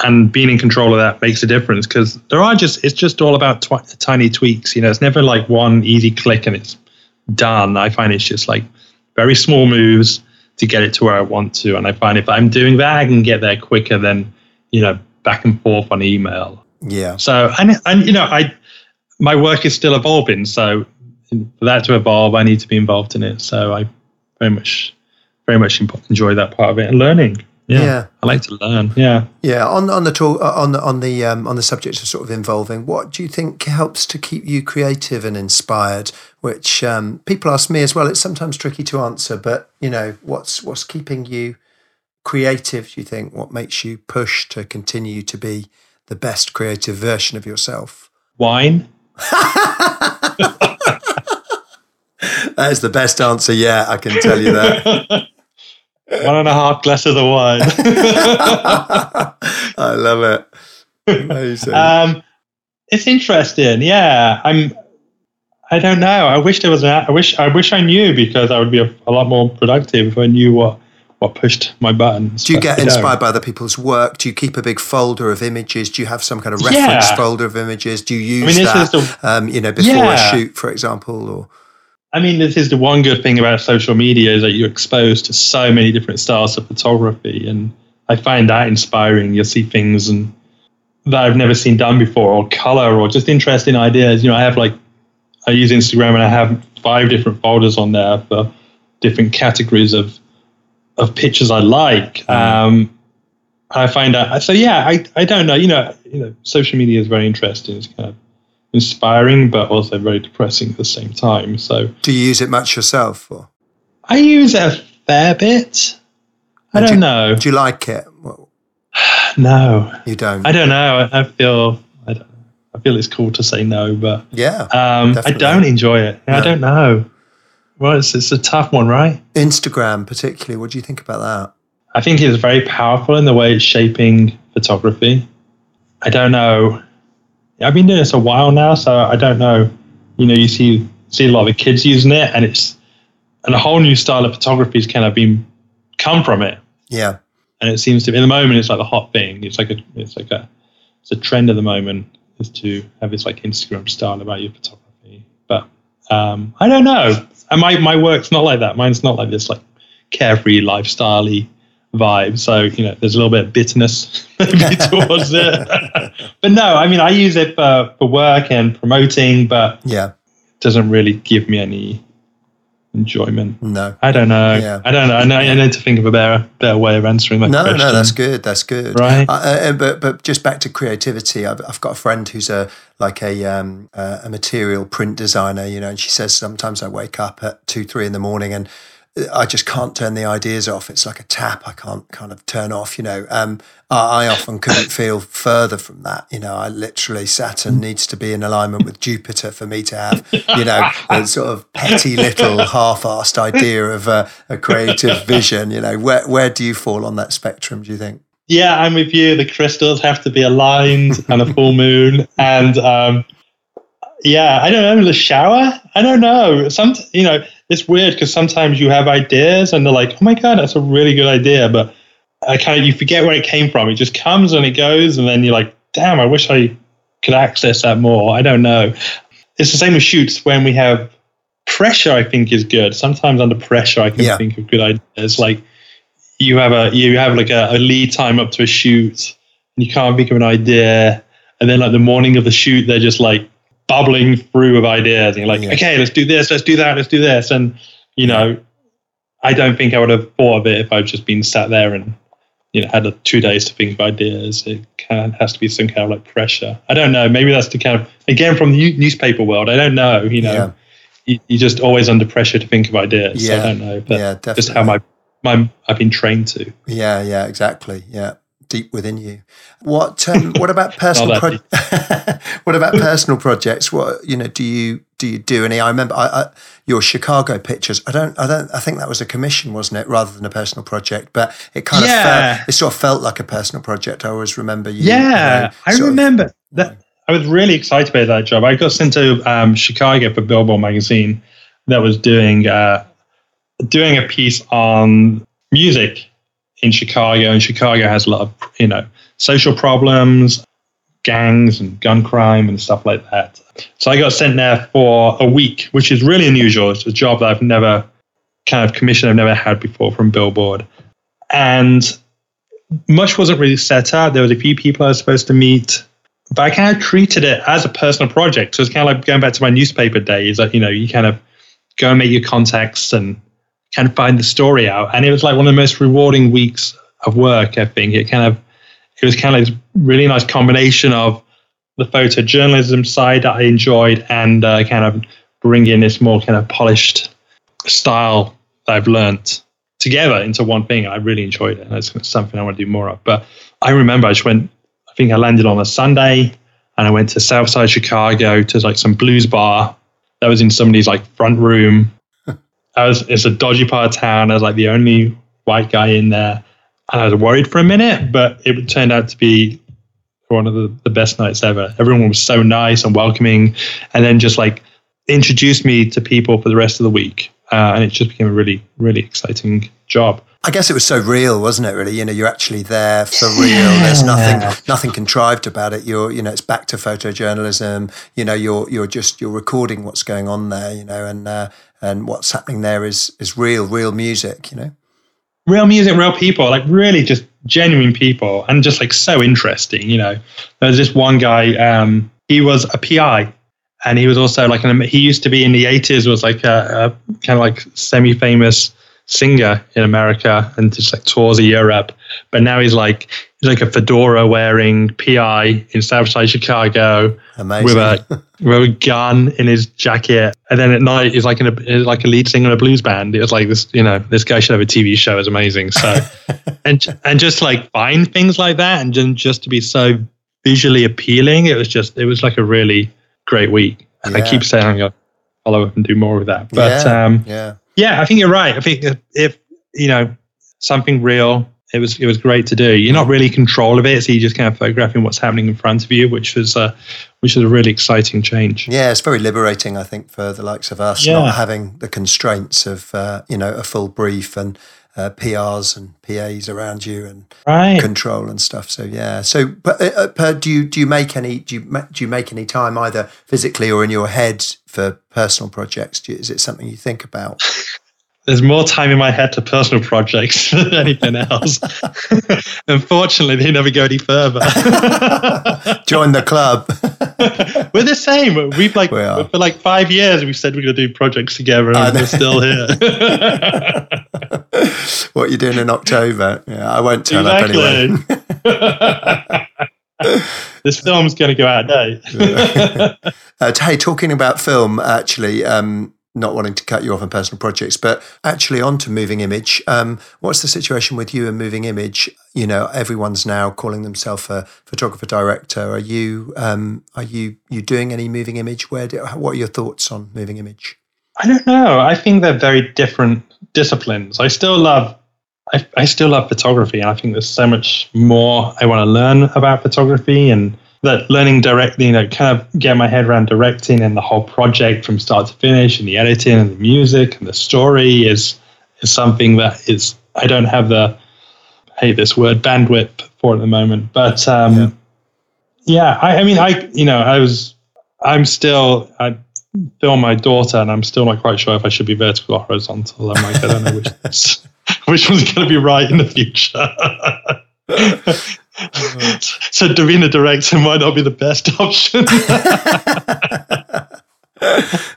and being in control of that makes a difference because there are just it's just all about twi- tiny tweaks. You know, it's never like one easy click and it's done. I find it's just like very small moves to get it to where I want to. And I find if I'm doing that, I can get there quicker than you know back and forth on email. Yeah, So and and you know I my work is still evolving. So for that to evolve, I need to be involved in it. So I very much very much enjoy that part of it and learning. Yeah, Yeah. I like to learn. Yeah. yeah. On on the talk, on the on the um, on the subject of sort of involving, what do you think helps to keep you creative and inspired? Which um, people ask me as well. It's sometimes tricky to answer, but you know, what's what's keeping you creative? Do you think what makes you push to continue to be the best creative version of yourself? Wine. That is the best answer Yeah, I can tell you that. One and a half glasses of the wine. I love it. Amazing. um, it's interesting. Yeah, I'm. I don't know. I wish there was an. I wish. I wish I knew because I would be a, a lot more productive if I knew what what pushed my buttons. Do you get inspired by other people's work? Do you keep a big folder of images? Do you have some kind of reference Yeah. folder of images? Do you use mean, this that, the- um, you know, before Yeah. a shoot, for example? Or I mean, this is the one good thing about social media is that you're exposed to so many different styles of photography, and I find that inspiring. You'll see things and that I've never seen done before, or color, or just interesting ideas. You know, I have like I use Instagram and I have five different folders on there for different categories of of pictures I like. Um, I find out. So yeah, I I don't know. You know, you know, social media is very interesting. It's kind of inspiring, but also very depressing at the same time. So do you use it much yourself? Or I use it a fair bit. I don't do- know. do you like it? Well, No, you don't. I don't know. I, I feel I, don't, I feel it's cool to say no, but yeah. um, I don't enjoy it. I don't know. Well, it's, it's a tough one, right? Instagram, particularly. What do you think about that? I think it's very powerful in the way it's shaping photography. I don't know. I've been doing this a while now, so I don't know. You know, you see see a lot of the kids using it, and it's and a whole new style of photography has kind of been come from it. Yeah. and it seems to be in the moment it's like the hot thing it's like a it's like a it's a trend at the moment is to have this like instagram style about your photography but um i don't know and my my work's not like that mine's not like this like carefree lifestyle vibe so you know there's a little bit of bitterness maybe towards it but no i mean i use it for for work and promoting but Yeah. it doesn't really give me any enjoyment No. i don't know Yeah. i don't know I, know I need to think of a better better way of answering that question. No, question no, that's good. That's good. Right. Uh, uh, but but just back to creativity. I've, I've got a friend who's a like a um, uh, a material print designer. You know, and she says sometimes I wake up at two three in the morning and I just can't turn the ideas off. It's like a tap I can't kind of turn off, you know. Um, I, I often couldn't feel further from that. You know, I literally Saturn needs to be in alignment with Jupiter for me to have, you know, a sort of petty little half-assed idea of a, a creative vision. You know, where where do you fall on that spectrum? Do you think? Yeah, I'm with you. The crystals have to be aligned and a full moon. And um, yeah, I don't know, the shower? I don't know. Some, you know, it's weird because sometimes you have ideas and they're like, oh my God, that's a really good idea. But I kind of, you forget where it came from. It just comes and it goes. And then you're like, damn, I wish I could access that more. I don't know. It's the same with shoots when we have pressure, I think is good. Sometimes under pressure, I can yeah. think of good ideas. Like, you have a you have like a, a lead time up to a shoot and you can't think of an idea and then like the morning of the shoot they're just like bubbling through of ideas and you're like okay let's do this let's do that let's do this and you know i don't think i would have thought of it if i'd just been sat there and you know had a, two days to think of ideas it kind of has to be some kind of like pressure i don't know maybe that's the kind of again from the newspaper world i don't know you know yeah. you, you're just always under pressure to think of ideas yeah. So i don't know but yeah, definitely. just how my my I've been trained to. Yeah, yeah, exactly. Yeah, deep within you. What um, what about personal pro- What about personal projects? What you know? Do you do you do any? I remember I, I, your Chicago pictures. I don't. I don't. I think that was a commission, wasn't it, rather than a personal project? But it kind yeah. of felt, it sort of felt like a personal project. I always remember you. Yeah, you know, I remember of, that. I was really excited about that job. I got sent to um, Chicago for Billboard magazine that was doing uh, doing a piece on music in Chicago, and Chicago has a lot of you know social problems, gangs and gun crime and stuff like that. So I got sent there for a week, which is really unusual. It's a job that I've never kind of commission I've never had before from Billboard, and much wasn't really set up. There was a few people I was supposed to meet. But I kind of treated it as a personal project. So it's kind of like going back to my newspaper days. Like, you know, you kind of go and make your contacts and kind of find the story out. And it was like one of the most rewarding weeks of work, I think. It kind of, it was kind of really nice combination of the photojournalism side that I enjoyed and uh, kind of bringing this more kind of polished style that I've learned together into one thing. I really enjoyed it. And it's something I want to do more of. But I remember I just went, I think I landed on a Sunday and I went to Southside Chicago to like some blues bar that was in somebody's like front room Was it's a dodgy part of town. I was like the only white guy in there, and I was worried for a minute, but it turned out to be one of the, the best nights ever. Everyone was so nice and welcoming, and then just like introduced me to people for the rest of the week, uh, and it just became a really really exciting job. I guess it was so real, wasn't it? Really, you know, you're actually there for real. Yeah. There's nothing, nothing contrived about it. You're, you know, it's back to photojournalism. You know, you're, you're just, you're recording what's going on there. You know, and uh, and what's happening there is is real, real music. You know, real music, real people, like really just genuine people, and just like so interesting. You know, there's this one guy. Um, he was a PI and he was also like an, he used to be in the 80s was like a, a kind of like semi-famous singer in America and just like tours of Europe. But now he's like he's like a fedora wearing PI in Southside Chicago Amazing. with a with a gun in his jacket. And then at night he's like in a like a lead singer in a blues band. It was like this, you know, this guy should have a TV show. It's amazing. So and and just like find things like that and just to be so visually appealing, it was just it was like a really great week. And yeah. I keep saying I'm gonna follow up and do more of that. But yeah. um yeah yeah, I think you're right. I think if you know something real, it was it was great to do. You're not really in control of it, so you're just kind of photographing what's happening in front of you, which was uh, which was a really exciting change. Yeah, it's very liberating. I think for the likes of us, yeah. not having the constraints of uh, you know a full brief and uh, PRs and PAs around you and right. control and stuff. So yeah. So, but uh, uh do you do you make any do you do you make any time either physically or in your head for personal projects? You, is it something you think about? There's more time in my head to personal projects than anything else. Unfortunately, they never go any further. Join the club. we're the same. We've like we for like five years we've said we're going to do projects together, and we're still here. What are you doing in October? Yeah, I won't turn exactly. up anyway. this film's going to go out today. uh, hey, talking about film, actually, um, not wanting to cut you off on personal projects, but actually on to Moving Image. Um, what's the situation with you and Moving Image? You know, everyone's now calling themselves a photographer director. Are you um, are you you doing any Moving Image? Where do, what are your thoughts on Moving Image? I don't know. I think they're very different disciplines. I still love I, I still love photography, and I think there's so much more I want to learn about photography and that learning directly, you know, kind of get my head around directing and the whole project from start to finish, and the editing and the music and the story is is something that is I don't have the I hate this word bandwidth for at the moment, but um, yeah, yeah I, I mean, I you know, I was I'm still I film my daughter, and I'm still not quite sure if I should be vertical or horizontal. I'm like, I don't know which which one's going to be right in the future. so doing a director might not be the best option.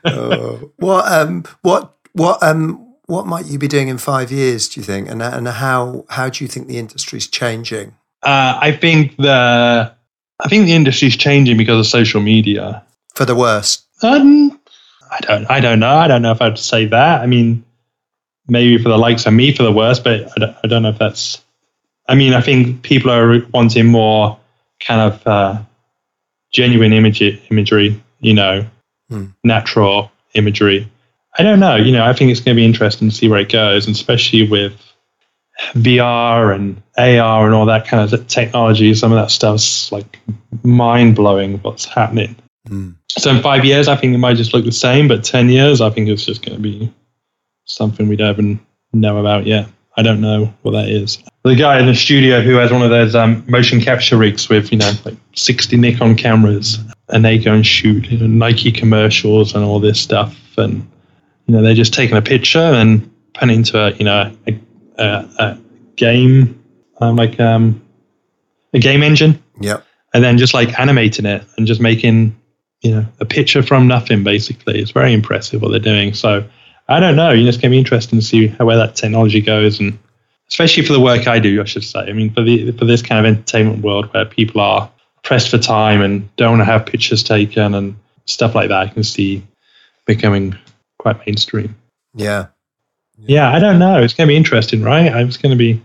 oh. What um what what um what might you be doing in five years? Do you think, and and how how do you think the industry's changing? Uh, I think the I think the industry's changing because of social media. For the worst. Um, I don't I don't know. I don't know if I'd say that. I mean, maybe for the likes of me for the worst, but I don't, I don't know if that's I mean, I think people are wanting more kind of uh, genuine image, imagery, you know, hmm. natural imagery. I don't know. You know, I think it's going to be interesting to see where it goes, and especially with VR and AR and all that kind of technology. Some of that stuff's like mind blowing. What's happening? Hmm. So in five years, I think it might just look the same, but ten years, I think it's just going to be something we don't even know about yet. I don't know what that is. The guy in the studio who has one of those um, motion capture rigs with, you know, like 60 Nikon cameras, and they go and shoot you know, Nike commercials and all this stuff. And, you know, they're just taking a picture and putting into a, you know, a, a, a game, um, like um, a game engine. Yep. And then just like animating it and just making, you know, a picture from nothing, basically. It's very impressive what they're doing. So, I don't know. You know, it's going to be interesting to see where that technology goes, and especially for the work I do, I should say. I mean, for the for this kind of entertainment world where people are pressed for time and don't want to have pictures taken and stuff like that, I can see becoming quite mainstream. Yeah. Yeah, I don't know. It's going to be interesting, right? It's going to be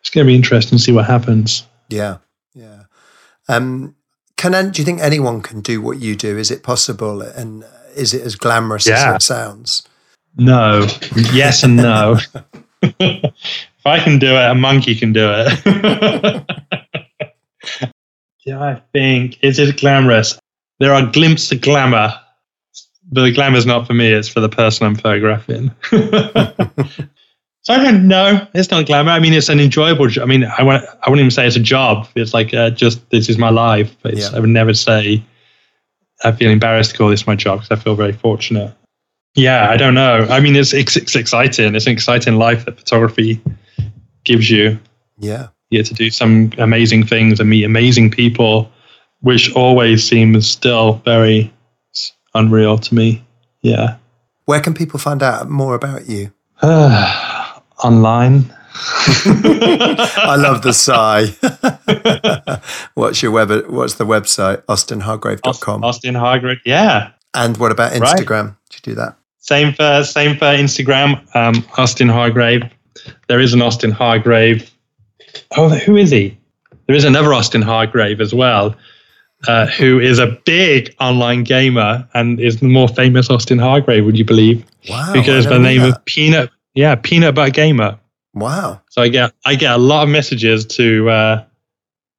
it's going to be interesting to see what happens. Yeah. Yeah. Um, can do you think anyone can do what you do? Is it possible? And is it as glamorous yeah. as it sounds? No. Yes and no. if I can do it, a monkey can do it. yeah, I think it is glamorous. There are glimpses of glamour, but the glamour's not for me. It's for the person I'm photographing. so I don't know. It's not glamour. I mean, it's an enjoyable. I mean, I want. I wouldn't even say it's a job. It's like uh, just this is my life. Yeah. I would never say I feel embarrassed to call this my job because I feel very fortunate. Yeah, I don't know. I mean, it's, it's, it's exciting. It's an exciting life that photography gives you. Yeah, you get to do some amazing things and meet amazing people, which always seems still very unreal to me. Yeah. Where can people find out more about you? Online. I love the sigh. what's your web? What's the website? AustinHargrave.com. Austin Hargrave. Yeah. And what about Instagram? Right. Do you do that? Same for same for Instagram. Um, Austin Hargrave. There is an Austin Hargrave. Oh, who is he? There is another Austin Hargrave as well, uh, who is a big online gamer and is the more famous Austin Hargrave. Would you believe? Wow! Because the name of Peanut, yeah, Peanut Butter Gamer. Wow! So I get I get a lot of messages to uh,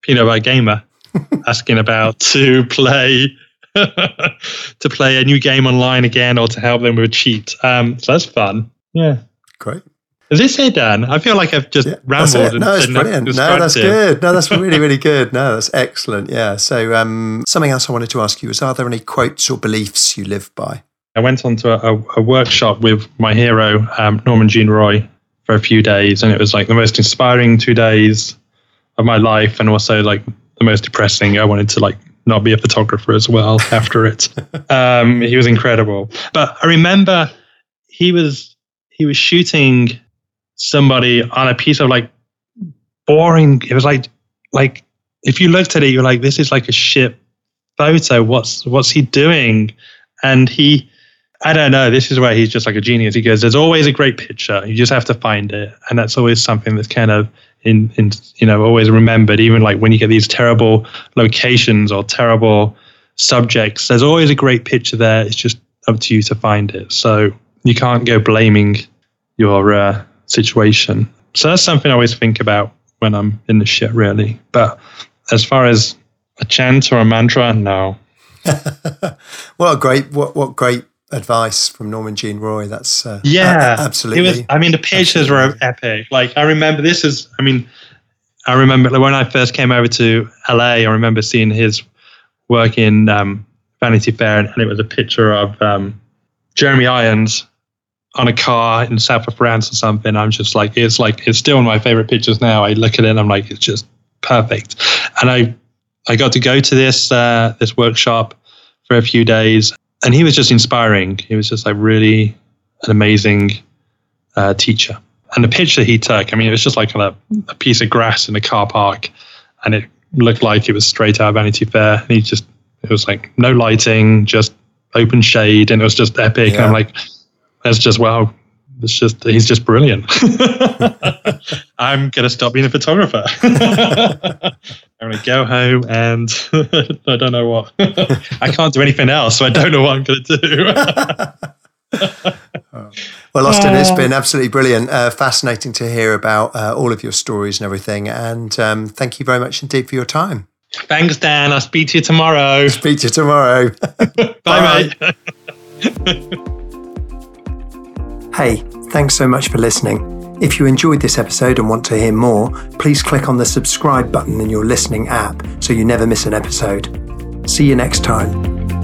Peanut Butter Gamer asking about to play to play a new game online again or to help them with a cheat. Um, so that's fun. Yeah. Great. Is this it, Dan? I feel like I've just yeah, rambled. no, it's brilliant. No, that's good. No, that's really, really good. No, that's excellent. Yeah. So, um, something else I wanted to ask you is: Are there any quotes or beliefs you live by? I went on to a, a workshop with my hero, um, Norman Jean Roy, for a few days, and it was like the most inspiring two days of my life, and also like the most depressing. I wanted to like not be a photographer as well after it. Um, he was incredible. But I remember he was he was shooting somebody on a piece of like boring. It was like like if you looked at it, you're like, this is like a shit photo. What's what's he doing? And he I don't know. This is where he's just like a genius. He goes, "There's always a great picture. You just have to find it," and that's always something that's kind of in, in you know always remembered. Even like when you get these terrible locations or terrible subjects, there's always a great picture there. It's just up to you to find it. So you can't go blaming your uh, situation. So that's something I always think about when I'm in the shit, really. But as far as a chant or a mantra, no. what a great what what great advice from Norman Jean Roy. That's uh, yeah, a- absolutely. Was, I mean, the pictures absolutely. were epic. Like I remember, this is. I mean, I remember when I first came over to LA. I remember seeing his work in um, Vanity Fair, and, it was a picture of um, Jeremy Irons on a car in south of France or something. I'm just like, it's like it's still one of my favorite pictures now. I look at it and I'm like, it's just perfect. And I I got to go to this uh, this workshop for a few days, and he was just inspiring. He was just like really an amazing uh, teacher. And the picture he took, I mean, it was just like a, a piece of grass in a car park, and it looked like it was straight out of Vanity Fair. And he just, it was like no lighting, just open shade, and it was just epic. Yeah. And I'm like, that's just wow. It's just he's just brilliant. I'm gonna stop being a photographer. I'm gonna go home and I don't know what. I can't do anything else, so I don't know what I'm gonna do. well, Austin, it's been absolutely brilliant, uh, fascinating to hear about uh, all of your stories and everything. And um, thank you very much indeed for your time. Thanks, Dan. I'll speak to you tomorrow. Speak to you tomorrow. Bye, Bye, mate. Hey, thanks so much for listening. If you enjoyed this episode and want to hear more, please click on the subscribe button in your listening app so you never miss an episode. See you next time.